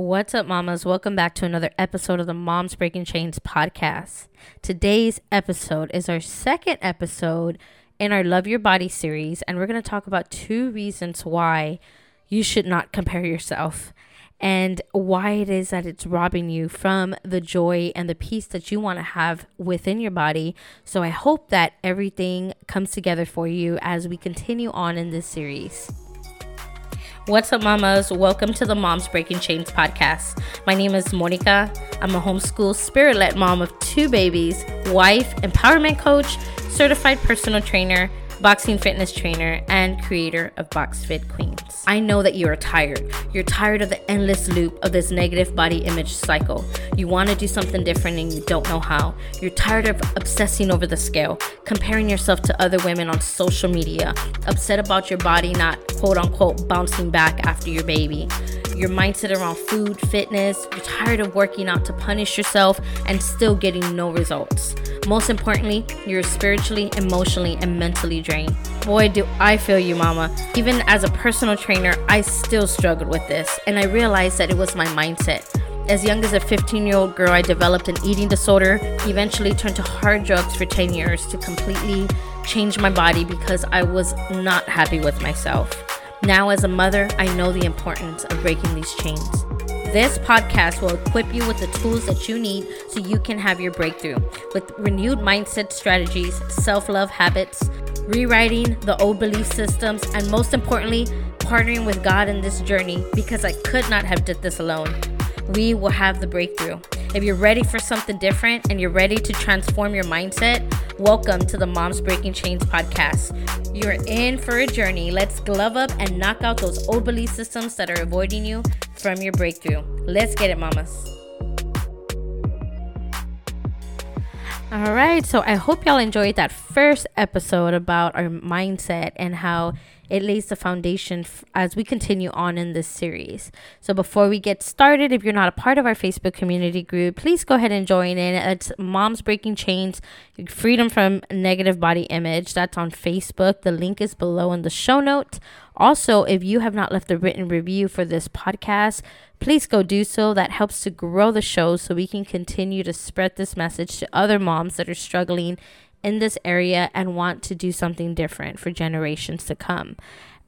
What's up, mamas? Welcome back to another episode of the Moms Breaking Chains podcast. Today's episode is our second episode in our Love Your Body series, and we're going to talk about two reasons why you should not compare yourself and why it is that it's robbing you from the joy and the peace that you want to have within your body. So I hope that everything comes together for you as we continue on in this series. What's up, mamas? Welcome to the Moms Breaking Chains podcast. My name is Monica. I'm a homeschool spirit led mom of two babies, wife, empowerment coach, certified personal trainer, boxing fitness trainer, and creator of BoxFit Queens. I know that you are tired. You're tired of the endless loop of this negative body image cycle. You want to do something different and you don't know how. You're tired of obsessing over the scale, comparing yourself to other women on social media, upset about your body not quote unquote bouncing back after your baby your mindset around food, fitness, you're tired of working out to punish yourself and still getting no results. Most importantly, you're spiritually, emotionally, and mentally drained. Boy, do I feel you, mama. Even as a personal trainer, I still struggled with this, and I realized that it was my mindset. As young as a 15 year old girl, I developed an eating disorder, eventually turned to hard drugs for 10 years to completely change my body because I was not happy with myself. Now, as a mother, I know the importance of breaking these chains. This podcast will equip you with the tools that you need so you can have your breakthrough with renewed mindset strategies, self love habits, rewriting the old belief systems, and most importantly, partnering with God in this journey because I could not have did this alone. We will have the breakthrough. If you're ready for something different and you're ready to transform your mindset, welcome to the Moms Breaking Chains podcast. You're in for a journey. Let's glove up and knock out those old belief systems that are avoiding you from your breakthrough. Let's get it, mamas. All right, so I hope y'all enjoyed that first episode about our mindset and how it lays the foundation f- as we continue on in this series. So before we get started, if you're not a part of our Facebook community group, please go ahead and join in. It's Moms Breaking Chains, Freedom from Negative Body Image. That's on Facebook. The link is below in the show notes. Also, if you have not left a written review for this podcast, please go do so. That helps to grow the show so we can continue to spread this message to other moms that are struggling in this area and want to do something different for generations to come.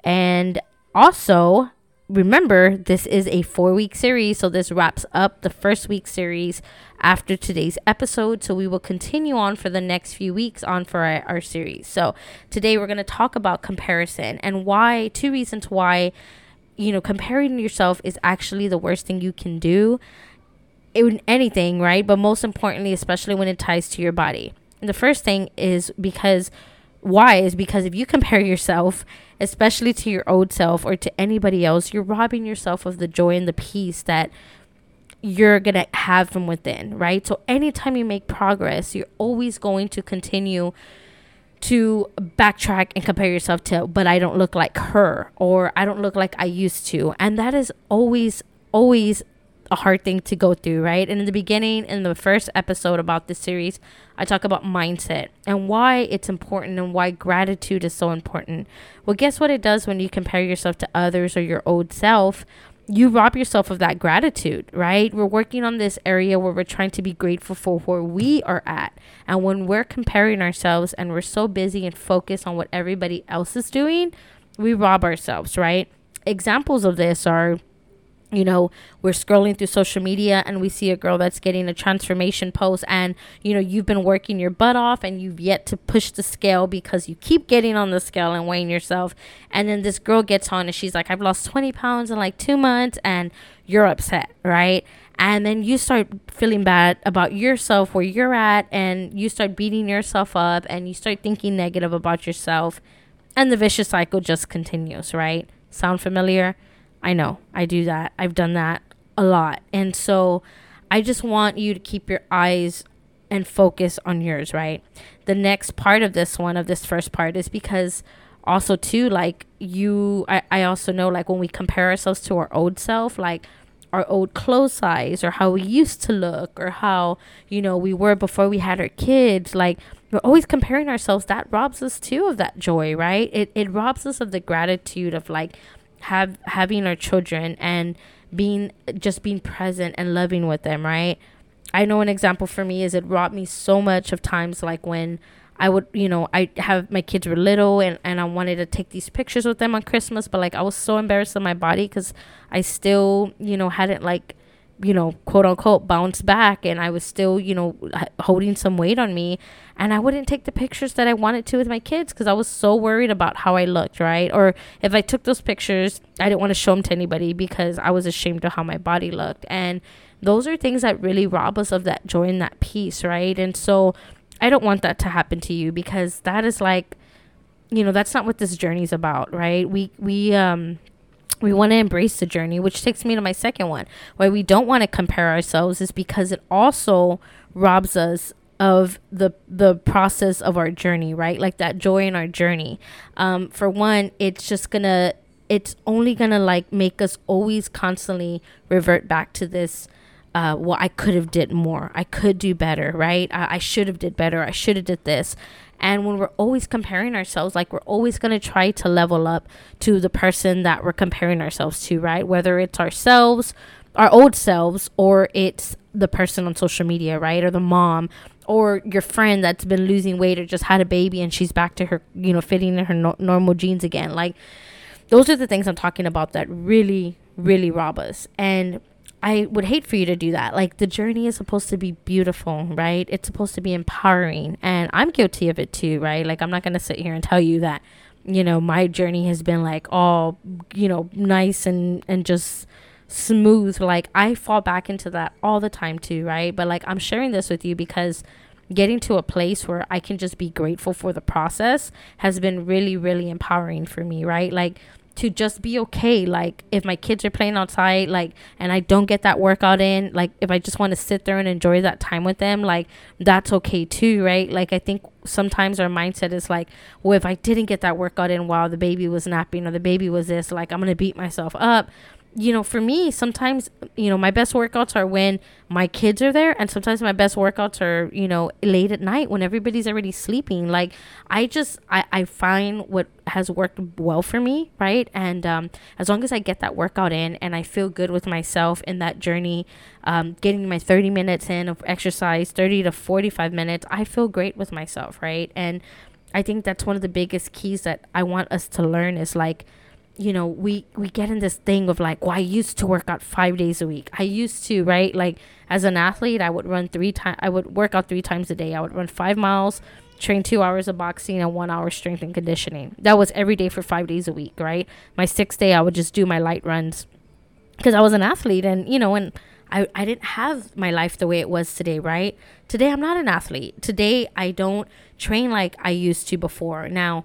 And also, remember, this is a four week series. So, this wraps up the first week series after today's episode. So, we will continue on for the next few weeks on for our, our series. So, today we're going to talk about comparison and why, two reasons why, you know, comparing yourself is actually the worst thing you can do in anything, right? But most importantly, especially when it ties to your body. And the first thing is because why is because if you compare yourself, especially to your old self or to anybody else, you're robbing yourself of the joy and the peace that you're going to have from within, right? So anytime you make progress, you're always going to continue to backtrack and compare yourself to, but I don't look like her or I don't look like I used to. And that is always, always a hard thing to go through, right? And in the beginning, in the first episode about this series, I talk about mindset and why it's important and why gratitude is so important. Well, guess what it does when you compare yourself to others or your old self? You rob yourself of that gratitude, right? We're working on this area where we're trying to be grateful for where we are at. And when we're comparing ourselves and we're so busy and focused on what everybody else is doing, we rob ourselves, right? Examples of this are you know, we're scrolling through social media and we see a girl that's getting a transformation post, and you know, you've been working your butt off and you've yet to push the scale because you keep getting on the scale and weighing yourself. And then this girl gets on and she's like, I've lost 20 pounds in like two months, and you're upset, right? And then you start feeling bad about yourself, where you're at, and you start beating yourself up and you start thinking negative about yourself, and the vicious cycle just continues, right? Sound familiar? I know I do that. I've done that a lot. And so I just want you to keep your eyes and focus on yours, right? The next part of this one, of this first part, is because also, too, like you, I, I also know, like when we compare ourselves to our old self, like our old clothes size or how we used to look or how, you know, we were before we had our kids, like we're always comparing ourselves. That robs us too of that joy, right? It, it robs us of the gratitude of like, have having our children and being just being present and loving with them, right? I know an example for me is it robbed me so much of times like when I would, you know, I have my kids were little and, and I wanted to take these pictures with them on Christmas, but like I was so embarrassed of my body because I still, you know, hadn't like, you know, quote unquote bounce back and I was still, you know, holding some weight on me. And I wouldn't take the pictures that I wanted to with my kids because I was so worried about how I looked, right? Or if I took those pictures, I didn't want to show them to anybody because I was ashamed of how my body looked. And those are things that really rob us of that joy and that peace, right? And so I don't want that to happen to you because that is like, you know, that's not what this journey is about, right? We we um we want to embrace the journey, which takes me to my second one. Why we don't want to compare ourselves is because it also robs us of the the process of our journey, right? Like that joy in our journey. Um, for one, it's just gonna it's only gonna like make us always constantly revert back to this uh, well, I could have did more. I could do better, right? I, I should have did better. I should have did this. And when we're always comparing ourselves, like we're always going to try to level up to the person that we're comparing ourselves to, right? Whether it's ourselves, our old selves, or it's the person on social media, right? Or the mom or your friend that's been losing weight or just had a baby and she's back to her, you know, fitting in her no- normal jeans again. Like those are the things I'm talking about that really, really rob us. And I would hate for you to do that. Like the journey is supposed to be beautiful, right? It's supposed to be empowering. And I'm guilty of it too, right? Like I'm not going to sit here and tell you that, you know, my journey has been like all, you know, nice and and just smooth. Like I fall back into that all the time too, right? But like I'm sharing this with you because getting to a place where I can just be grateful for the process has been really really empowering for me, right? Like to just be okay like if my kids are playing outside like and i don't get that workout in like if i just want to sit there and enjoy that time with them like that's okay too right? Like i think sometimes our mindset is like well if i didn't get that workout in while the baby was napping or the baby was this like i'm gonna beat myself up you know, for me, sometimes, you know, my best workouts are when my kids are there, and sometimes my best workouts are, you know, late at night when everybody's already sleeping. Like, I just, I, I find what has worked well for me, right? And um, as long as I get that workout in and I feel good with myself in that journey, um, getting my 30 minutes in of exercise, 30 to 45 minutes, I feel great with myself, right? And I think that's one of the biggest keys that I want us to learn is like, you know we we get in this thing of like well i used to work out five days a week i used to right like as an athlete i would run three times i would work out three times a day i would run five miles train two hours of boxing and one hour strength and conditioning that was every day for five days a week right my sixth day i would just do my light runs because i was an athlete and you know and I, I didn't have my life the way it was today, right? Today, I'm not an athlete. Today, I don't train like I used to before. Now,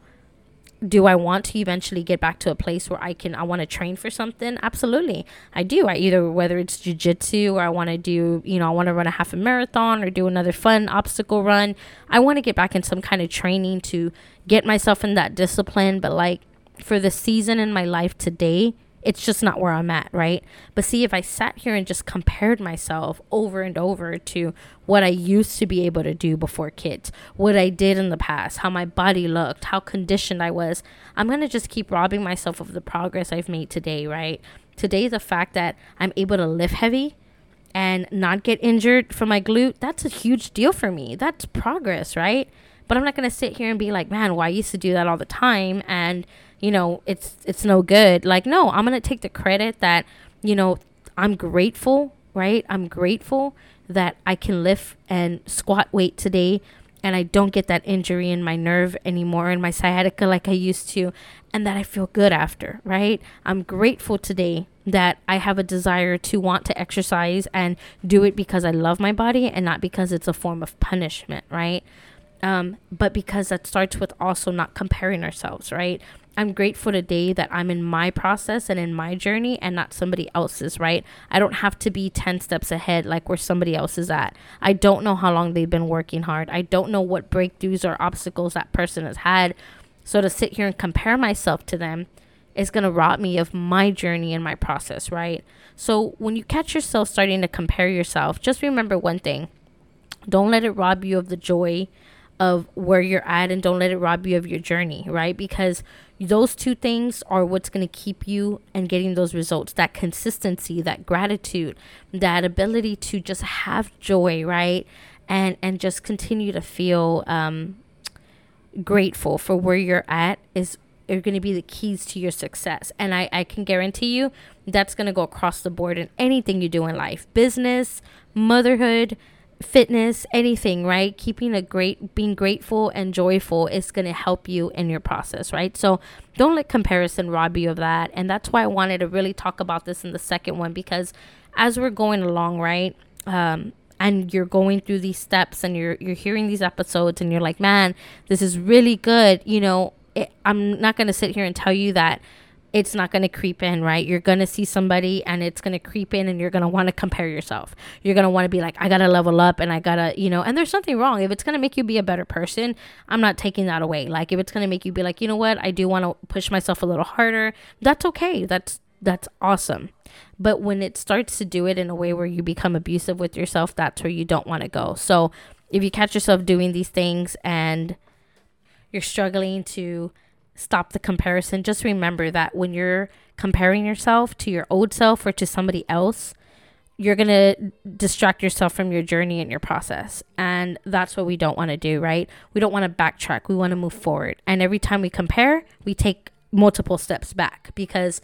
do I want to eventually get back to a place where I can I want to train for something? Absolutely. I do. I either whether it's jujitsu or I want to do, you know, I want to run a half a marathon or do another fun obstacle run. I want to get back in some kind of training to get myself in that discipline, but like for the season in my life today, it's just not where I'm at, right? But see, if I sat here and just compared myself over and over to what I used to be able to do before kids, what I did in the past, how my body looked, how conditioned I was, I'm going to just keep robbing myself of the progress I've made today, right? Today, the fact that I'm able to lift heavy and not get injured from my glute, that's a huge deal for me. That's progress, right? But I'm not going to sit here and be like, man, well, I used to do that all the time. And you know, it's it's no good. Like, no, I'm gonna take the credit that, you know, I'm grateful, right? I'm grateful that I can lift and squat weight today and I don't get that injury in my nerve anymore in my sciatica like I used to and that I feel good after, right? I'm grateful today that I have a desire to want to exercise and do it because I love my body and not because it's a form of punishment, right? Um, but because that starts with also not comparing ourselves, right? I'm grateful today that I'm in my process and in my journey and not somebody else's, right? I don't have to be 10 steps ahead like where somebody else is at. I don't know how long they've been working hard. I don't know what breakthroughs or obstacles that person has had. So to sit here and compare myself to them is going to rob me of my journey and my process, right? So when you catch yourself starting to compare yourself, just remember one thing don't let it rob you of the joy of where you're at and don't let it rob you of your journey, right? Because those two things are what's going to keep you and getting those results that consistency, that gratitude, that ability to just have joy, right? And and just continue to feel um grateful for where you're at is are going to be the keys to your success. And I, I can guarantee you that's going to go across the board in anything you do in life business, motherhood, fitness, anything, right? Keeping a great, being grateful and joyful is going to help you in your process, right? So don't let comparison rob you of that. And that's why I wanted to really talk about this in the second one because as we're going along, right? Um, and you're going through these steps and you're you're hearing these episodes and you're like, man, this is really good. You know, it, I'm not going to sit here and tell you that it's not going to creep in, right? You're going to see somebody and it's going to creep in and you're going to want to compare yourself. You're going to want to be like, I got to level up and I got to, you know, and there's something wrong. If it's going to make you be a better person, I'm not taking that away. Like if it's going to make you be like, you know what? I do want to push myself a little harder. That's okay. That's that's awesome. But when it starts to do it in a way where you become abusive with yourself, that's where you don't want to go. So if you catch yourself doing these things and you're struggling to stop the comparison, just remember that when you're comparing yourself to your old self or to somebody else, you're going to distract yourself from your journey and your process. And that's what we don't want to do, right? We don't want to backtrack. We want to move forward. And every time we compare, we take multiple steps back because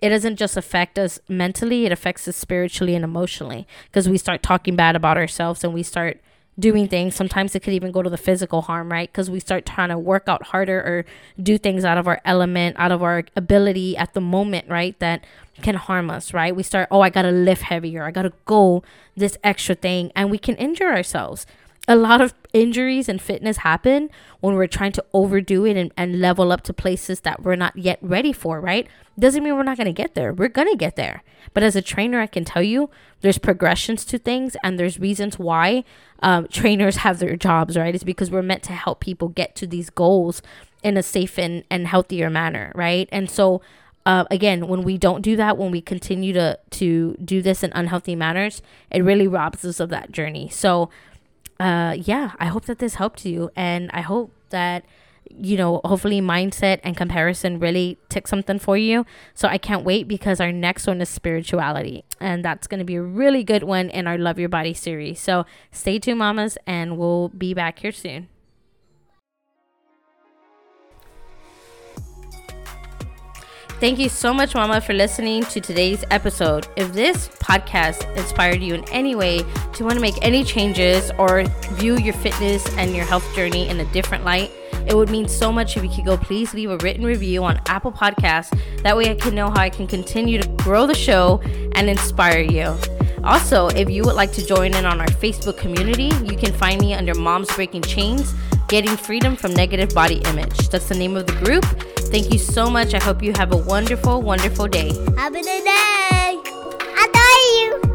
it doesn't just affect us mentally, it affects us spiritually and emotionally because we start talking bad about ourselves and we start doing things. Sometimes it could even go to the physical harm, right? Because we start trying to work out harder or do things out of our element, out of our ability at the moment, right? That can harm us, right? We start, oh, I got to lift heavier. I got to go this extra thing. And we can injure ourselves. A lot of injuries and fitness happen when we're trying to overdo it and, and level up to places that we're not yet ready for, right? Doesn't mean we're not going to get there. We're going to get there. But as a trainer, I can tell you there's progressions to things and there's reasons why um, trainers have their jobs, right? It's because we're meant to help people get to these goals in a safe and, and healthier manner, right? And so, uh, again, when we don't do that, when we continue to to do this in unhealthy manners, it really robs us of that journey. So, uh, yeah, I hope that this helped you, and I hope that you know, hopefully mindset and comparison really tick something for you. So I can't wait because our next one is spirituality. And that's going to be a really good one in our Love Your Body series. So stay tuned, mamas, and we'll be back here soon. Thank you so much, Mama, for listening to today's episode. If this podcast inspired you in any way to want to make any changes or view your fitness and your health journey in a different light, it would mean so much if you could go please leave a written review on Apple Podcasts. That way I can know how I can continue to grow the show and inspire you. Also, if you would like to join in on our Facebook community, you can find me under Moms Breaking Chains, Getting Freedom from Negative Body Image. That's the name of the group. Thank you so much. I hope you have a wonderful, wonderful day. Have a good day. I love you.